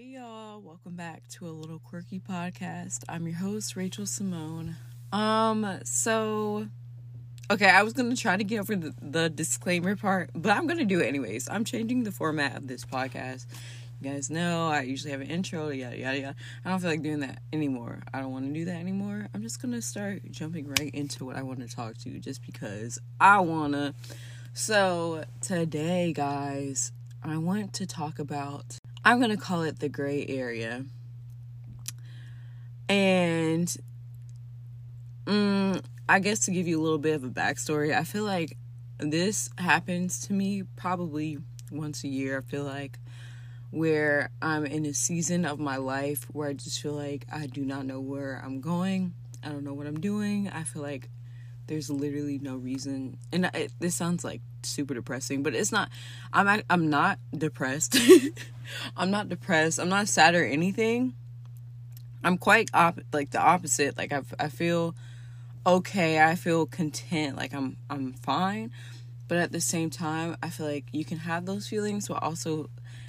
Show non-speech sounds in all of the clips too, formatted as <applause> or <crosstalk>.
Hey y'all, welcome back to a little quirky podcast. I'm your host, Rachel Simone. Um, so okay, I was gonna try to get over the, the disclaimer part, but I'm gonna do it anyways. I'm changing the format of this podcast. You guys know I usually have an intro, yada yada yada. I don't feel like doing that anymore. I don't want to do that anymore. I'm just gonna start jumping right into what I want to talk to, just because I wanna. So today, guys, I want to talk about I'm going to call it the gray area. And mm, I guess to give you a little bit of a backstory, I feel like this happens to me probably once a year. I feel like where I'm in a season of my life where I just feel like I do not know where I'm going. I don't know what I'm doing. I feel like there's literally no reason. And this sounds like super depressing, but it's not. I'm I'm not depressed. <laughs> I'm not depressed. I'm not sad or anything. I'm quite op- like the opposite. Like I I feel okay. I feel content. Like I'm I'm fine. But at the same time, I feel like you can have those feelings, but also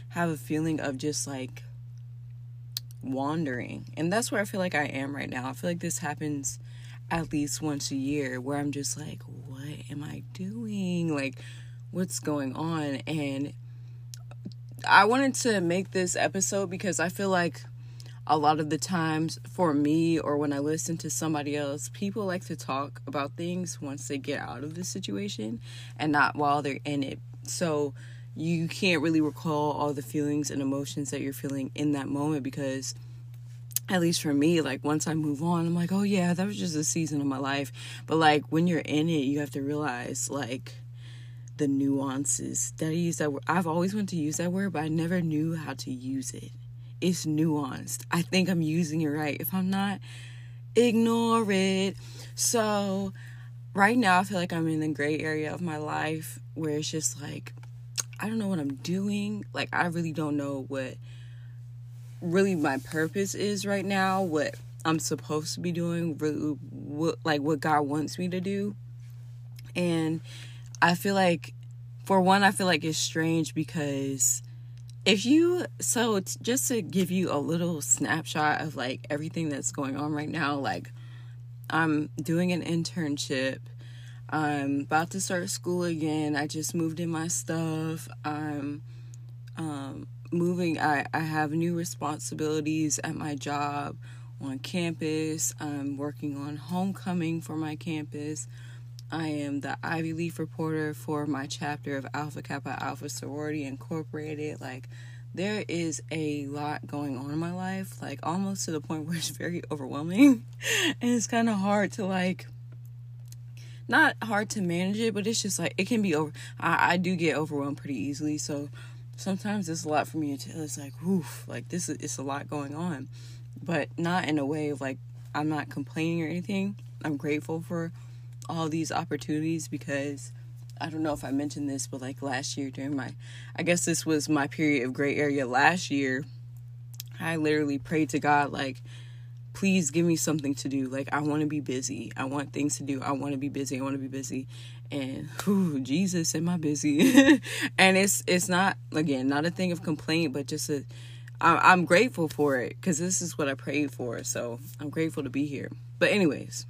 have a feeling of just like wandering. And that's where I feel like I am right now. I feel like this happens at least once a year where I'm just like, what am I doing? Like, what's going on? And I wanted to make this episode because I feel like a lot of the times for me or when I listen to somebody else, people like to talk about things once they get out of the situation and not while they're in it. So you can't really recall all the feelings and emotions that you're feeling in that moment because at least for me, like once I move on, I'm like, oh yeah, that was just a season of my life. But like when you're in it, you have to realize like the nuances. That I use that word. I've always wanted to use that word, but I never knew how to use it. It's nuanced. I think I'm using it right. If I'm not, ignore it. So right now, I feel like I'm in the gray area of my life where it's just like I don't know what I'm doing. Like I really don't know what really my purpose is right now, what I'm supposed to be doing, really what like what God wants me to do. And I feel like for one I feel like it's strange because if you so just to give you a little snapshot of like everything that's going on right now like I'm doing an internship. I'm about to start school again. I just moved in my stuff. I'm um moving I, I have new responsibilities at my job on campus i'm working on homecoming for my campus. I am the ivy leaf reporter for my chapter of alpha kappa alpha sorority incorporated. Like there is a lot going on in my life like almost to the point <laughs> where it's very overwhelming. <laughs> And it's kind of hard to like not hard to manage it but it's just like it can be over I, I do get overwhelmed pretty easily. So sometimes it's a lot for me until it's like, woof, like this is it's a lot going on. But not in a way of like I'm not complaining or anything. I'm grateful for all these opportunities because I don't know if I mentioned this, but like last year during my I guess this was my period of gray area last year. I literally prayed to God like please give me something to do. Like I want to be busy. I want things to do. I want to be busy. I want to be busy and whew, Jesus, am I busy? <laughs> and it's it's not again not a thing of complaint, but just a I, I'm grateful for it because this is what I prayed for. So I'm grateful to be here. But anyways,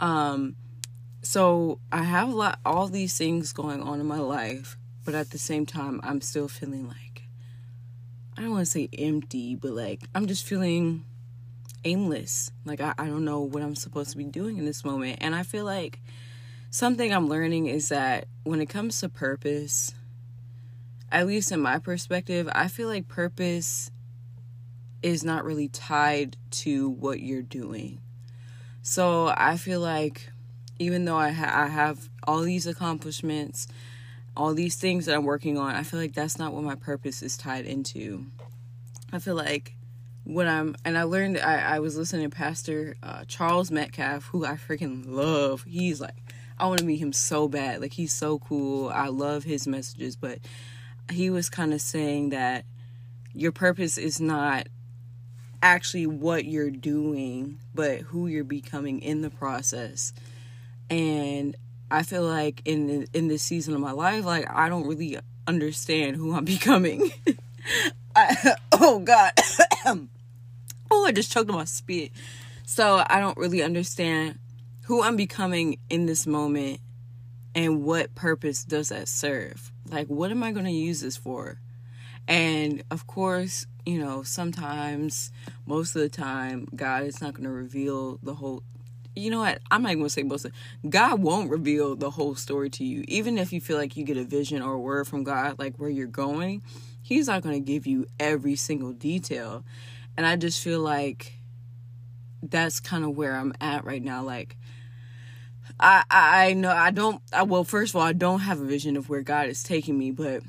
um, so I have a lot all these things going on in my life, but at the same time, I'm still feeling like I don't want to say empty, but like I'm just feeling aimless. Like I, I don't know what I'm supposed to be doing in this moment, and I feel like something I'm learning is that when it comes to purpose, at least in my perspective, I feel like purpose is not really tied to what you're doing. So I feel like even though I, ha- I have all these accomplishments, all these things that I'm working on, I feel like that's not what my purpose is tied into. I feel like when I'm, and I learned, I, I was listening to Pastor uh, Charles Metcalf, who I freaking love. He's like, I want to meet him so bad. Like he's so cool. I love his messages, but he was kind of saying that your purpose is not actually what you're doing, but who you're becoming in the process. And I feel like in in this season of my life, like I don't really understand who I'm becoming. <laughs> I, <laughs> oh God. <coughs> oh, I just choked on my spit. So I don't really understand who I'm becoming in this moment and what purpose does that serve? Like, what am I going to use this for? And of course, you know, sometimes, most of the time, God is not going to reveal the whole. You know what? I'm not even going to say most of. God won't reveal the whole story to you, even if you feel like you get a vision or a word from God, like where you're going. He's not going to give you every single detail, and I just feel like that's kind of where I'm at right now. Like, I I know I don't. I, well, first of all, I don't have a vision of where God is taking me, but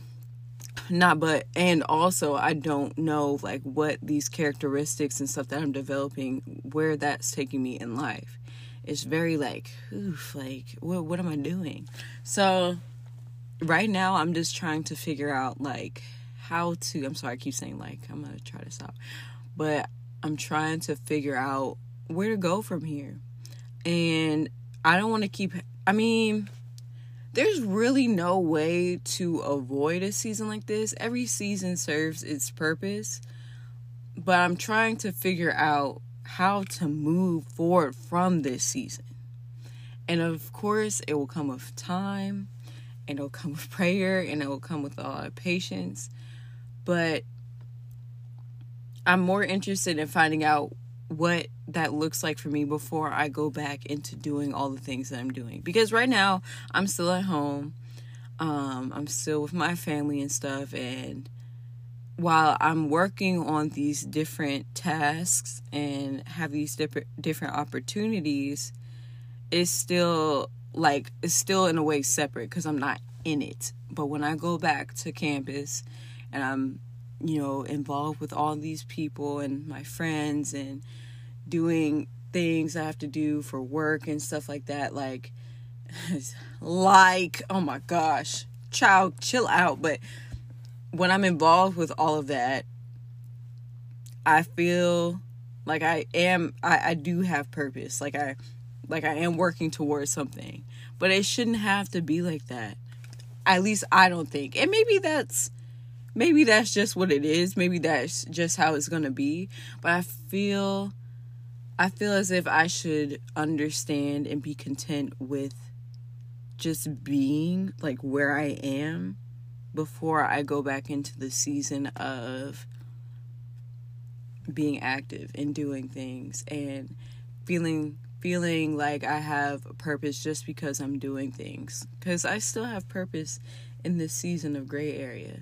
not but and also I don't know like what these characteristics and stuff that I'm developing where that's taking me in life. It's very like oof like what what am I doing? So right now I'm just trying to figure out like how to I'm sorry I keep saying like I'm to try to stop. But I'm trying to figure out where to go from here. And I don't want to keep I mean there's really no way to avoid a season like this. Every season serves its purpose, but I'm trying to figure out how to move forward from this season. And of course, it will come with time, and it'll come with <laughs> prayer, and it will come with a lot of patience. But I'm more interested in finding out what that looks like for me before I go back into doing all the things that I'm doing. Because right now, I'm still at home. Um, I'm still with my family and stuff. And while I'm working on these different tasks and have these different different opportunities, it's still like it's still in a way separate because I'm not in it. But when I go back to campus and I'm you know involved with all these people and my friends and doing things I have to do for work and stuff like that. Like, <laughs> like, oh my gosh, child, chill out. But when I'm involved with all of that, I feel like I am, I, I do have purpose. Like I, like I am working towards something, but it shouldn't have to be like that. At least I don't think. And maybe that's, maybe that's just what it is. Maybe that's just how it's going to be. But I feel I feel as if I should understand and be content with just being like where I am before I go back into the season of being active and doing things and feeling feeling like I have a purpose just because I'm doing things cuz I still have purpose in this season of gray area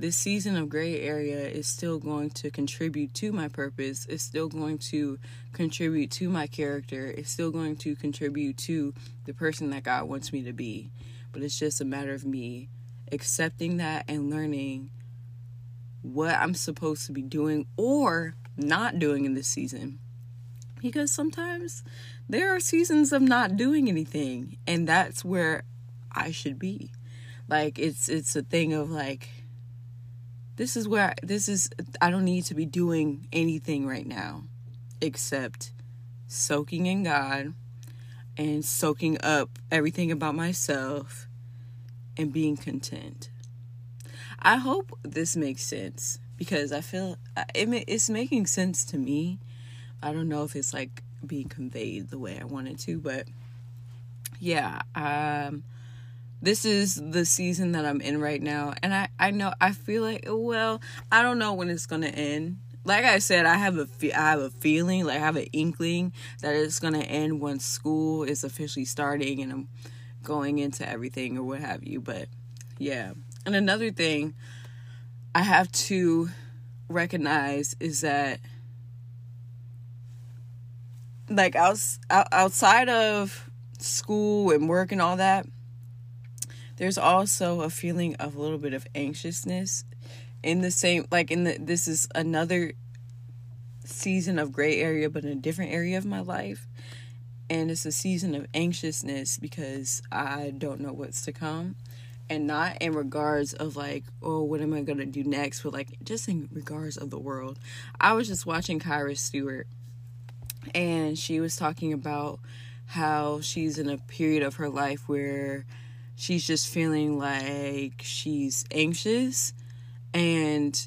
this season of gray area is still going to contribute to my purpose. It's still going to contribute to my character. It's still going to contribute to the person that God wants me to be. But it's just a matter of me accepting that and learning what I'm supposed to be doing or not doing in this season. Because sometimes there are seasons of not doing anything, and that's where I should be. Like it's it's a thing of like this is where this is I don't need to be doing anything right now except soaking in God and soaking up everything about myself and being content. I hope this makes sense because I feel it, it's making sense to me. I don't know if it's like being conveyed the way I wanted to, but yeah, um this is the season that I'm in right now. And I, I know, I feel like, well, I don't know when it's going to end. Like I said, I have a, I have a feeling, like I have an inkling that it's going to end once school is officially starting and I'm going into everything or what have you. But yeah. And another thing I have to recognize is that like outside of school and work and all that there's also a feeling of a little bit of anxiousness in the same like in the this is another season of gray area but in a different area of my life. And it's a season of anxiousness because I don't know what's to come. And not in regards of like oh what am I going to do next but like just in regards of the world. I was just watching Kyrah Stewart and she was talking about how she's in a period of her life where she's just feeling like she's anxious and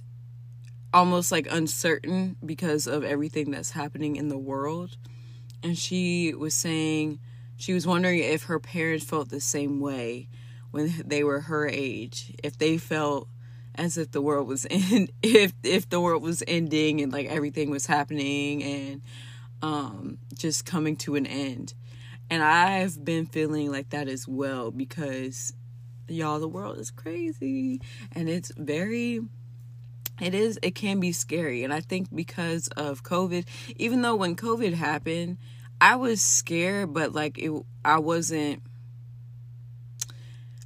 almost like uncertain because of everything that's happening in the world. And she was saying she was wondering if her parents felt the same way when they were her age, if they felt as if the world was <laughs> in if if the world was ending and like everything was happening and um just coming to an end. And I've been feeling like that as well because y'all the world is crazy. And it's very it is it can be scary. And i think because of covid even though when covid happened i was scared but like it i wasn't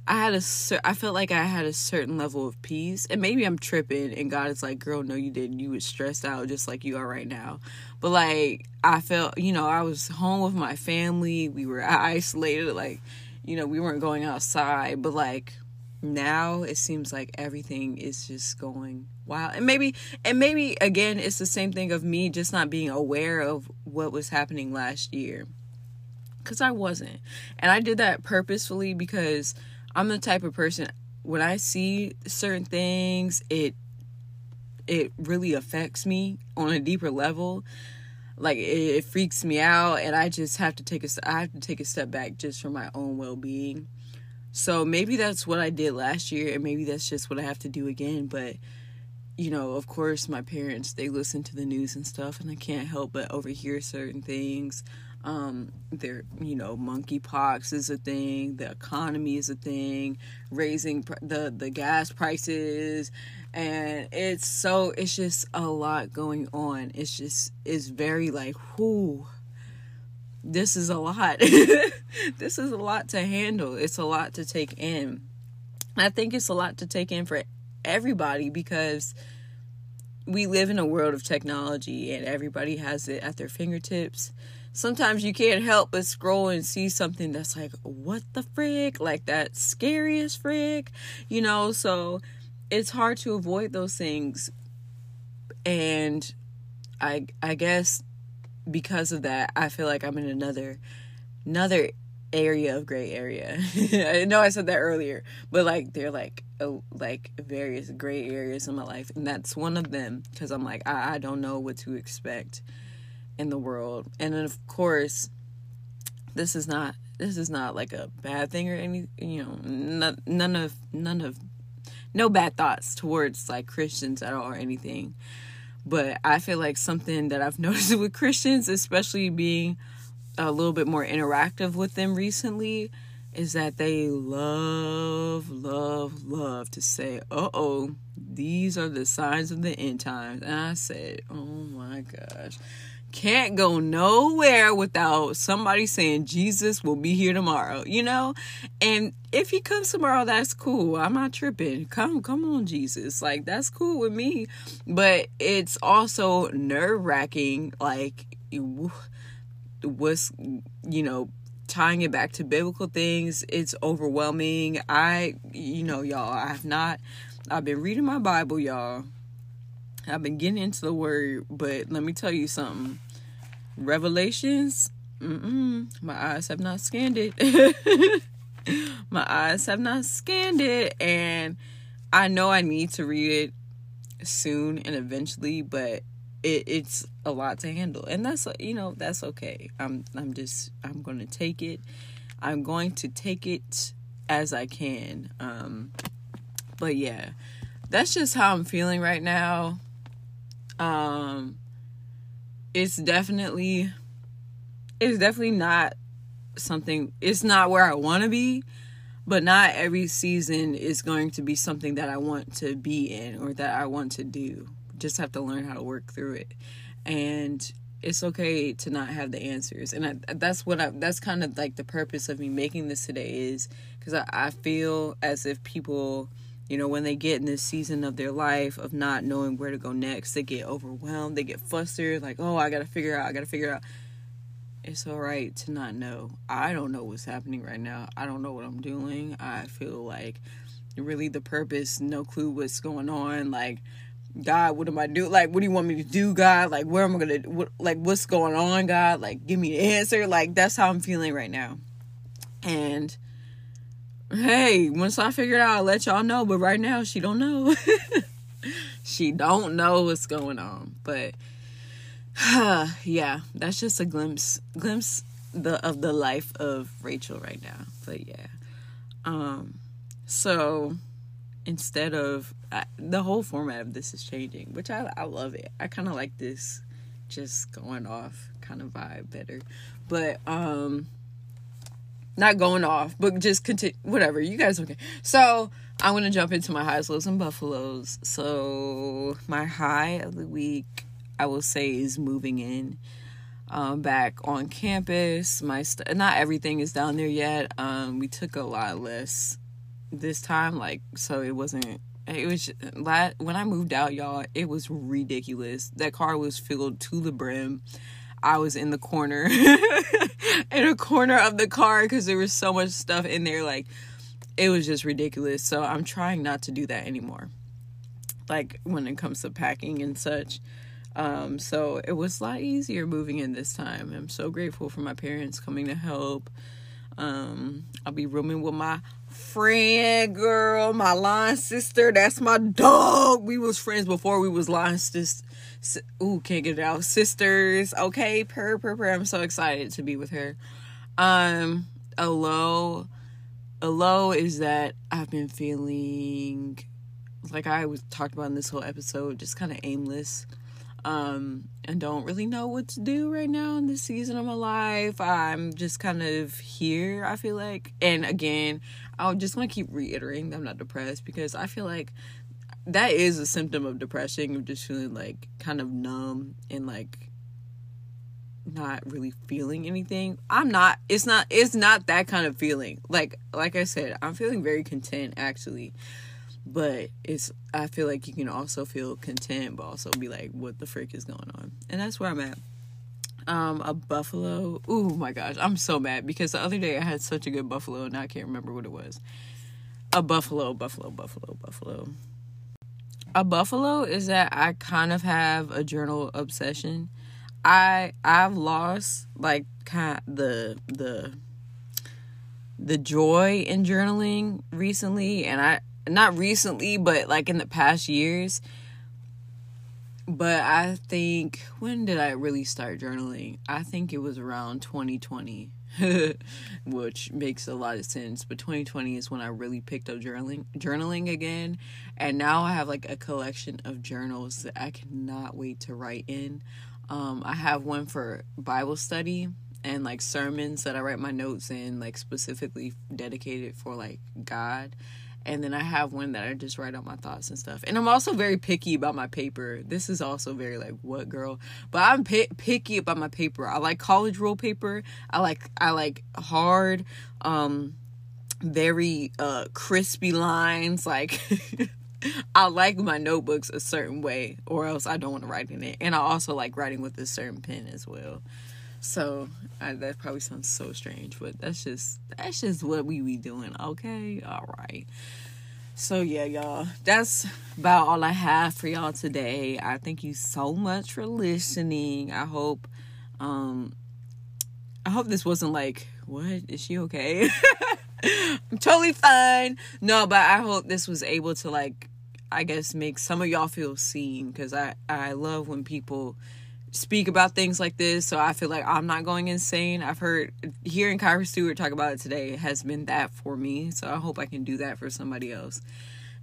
i had a i felt like i had a certain level of peace and maybe i'm tripping and god is like girl no you didn't. You was stressed out just like you are right now. But like i felt you know i was home with my family. We were <laughs> isolated like you know we weren't going outside. But like now it seems like everything is just going wild, and maybe and maybe again it's the same thing of me just not being aware of what was happening last year. Because i wasn't. And i did that purposefully because i'm the type of person when i see certain things it it really affects me on a deeper level like it, it freaks me out and i just have to take a i have to take a step back just for my own well-being so maybe that's what I did last year, and maybe that's just what I have to do again. But, you know, of course, my parents, they listen to the news and stuff, and I can't help but overhear certain things. Um, there, you know, monkeypox is a thing, the economy is a thing, raising pr- the, the gas prices, and it's so, it's just a lot going on. It's just, it's very like, whoo this is a lot. <laughs> this is a lot to handle. It's a lot to take in. I think it's a lot to take in for everybody because we live in a world of technology and everybody has it at their fingertips. Sometimes you can't help but scroll and see something that's like, what the frick? Like that scariest frick, you know? So it's hard to avoid those things. And I I guess because of that, I feel like I'm in another another area of gray area. <laughs> I know I said that earlier, but like they're like oh, like various gray areas in my life, and that's one of them because I'm like I, I don't know what to expect in the world, and then of course, this is not this is not like a bad thing or any you know none, none of none of no bad thoughts towards like Christians at all or anything. But I feel like something that I've <laughs> noticed with Christians, especially being a little bit more interactive with them recently, is that they love, love, love to say, uh oh, these are the signs of the end times. And I said, oh my gosh can't go nowhere without somebody saying Jesus will be here tomorrow, you know? And if he comes tomorrow, that's cool. I'm not tripping. Come, come on, Jesus. Like, that's cool with me. But it's also nerve wracking. Like, what's, you know, tying it back to biblical things, it's overwhelming. I, you know, y'all, I have not, I've been reading my Bible, y'all I've been getting into the word, but let me tell you something. Revelations, mm-mm, my eyes have not scanned it. <laughs> my eyes have not scanned it, and I know I need to read it soon and eventually, but it, it's a lot to handle, and that's you know that's okay. I'm I'm just I'm going to take it. I'm going to take it as I can. Um, but yeah, that's just how I'm feeling right now. Um, it's definitely, it's definitely not something. It's not where I want to be, but not every season is going to be something that I want to be in or that I want to do. Just have to learn how to work through it, and it's okay to not have the answers and I, that's what i that's kind of like the purpose of me making this today is because I, I feel as if people you know, when they get in this season of their life of not knowing where to go next, they get overwhelmed, they get flustered, like, oh, I gotta figure out, I gotta figure out. It's all right to not know. I don't know what's happening right now. I don't know what I'm doing. I feel like really the purpose, no clue what's going on. Like, God, what am I do? Like, what do you want me to do, God? Like, where am I gonna? What, like, what's going on, God? Like, give me the answer. Like, that's how I'm feeling right now. And hey, once I figure it out, I'll let y'all know. But right now, she don't know. <laughs> she don't know what's going on. But <sighs> yeah, that's just a glimpse glimpse the of the life of Rachel right now. But yeah. Um so instead of I, the whole format of this is changing, which I I love it. I kind of like this just going off kind of vibe better. But um not going off, but just continue whatever. You guys okay. So I'm gonna jump into my highs, lows, and buffaloes. So my high of the week I will say is moving in. Um, back on campus. My st- not everything is down there yet. Um, we took a lot less this time, like so it wasn't. It was when I moved out, y'all. It was ridiculous. That car was filled to the brim. I was in the corner, <laughs> <laughs> in a corner of the car because there was so much stuff in there. Like it was just ridiculous. So I'm trying not to do that anymore. Like when it comes to packing and such. Um, so it was a lot easier moving in this time. I'm so grateful for my parents coming to help. Um, I'll be rooming with my friend girl, my line sister. That's my dog. We was friends before we was line sisters. Ooh, can't get it out. Sisters. Okay, per per per. I'm so excited to be with her. Um, a low, a low is that I've been feeling like I was talked about in this whole episode, just kind of aimless um, and don't really know what to do right now in this season of my life. I'm just kind of here, I feel like. And again, I just want to keep reiterating that I'm not depressed because I feel like that is a symptom of depression, of just feeling like kind of numb and like not really feeling anything. I'm not it's not it's not that kind of feeling. Like like I said, I'm feeling very content actually but it's i feel like you can also feel content but also be like what the frick is going on and that's where i'm at um a buffalo. Oh my gosh i'm so mad because the other day i had such a good buffalo and i can't remember what it was. A buffalo buffalo buffalo buffalo. A buffalo is that i kind of have a journal obsession. I i've lost like kind of the the the joy in journaling recently and i not recently, but like in the past years. But I think when did I really start journaling? I think it was around 2020, <laughs> which makes a lot of sense. But 2020 is when I really picked up journaling, journaling again, and now I have like a collection of journals that I cannot wait to write in. Um, I have one for Bible study and like sermons that I write my notes in, like specifically dedicated for like God and then I have one that I just write out my thoughts and stuff. And I'm also very picky about my paper. This is also very like what girl, but I'm p- picky about my paper. I like college roll paper. I like I like hard, um, very uh crispy lines. Like <laughs> I like my notebooks a certain way, or else I don't want to write in it. And I also like writing with a certain pen as well. So I, that probably sounds so strange, but that's just that's just what we be doing. Okay, all right. So yeah, y'all, that's about all I have for y'all today. I thank you so much for listening. I hope, um, I hope this wasn't like, what is she okay? <laughs> I'm totally fine. No, but I hope this was able to like, I guess, make some of y'all feel seen because I I love when people speak about things like this so i feel like i'm not going insane. I've heard hearing kyrah stewart talk about it today has been that for me so i hope i can do that for somebody else.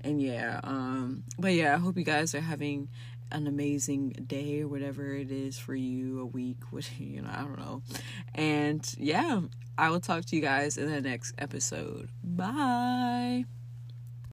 And yeah um but yeah i hope you guys are having an amazing day or whatever it is for you a week <laughs> what you know i don't know. And yeah i will talk to you guys in the next episode. Bye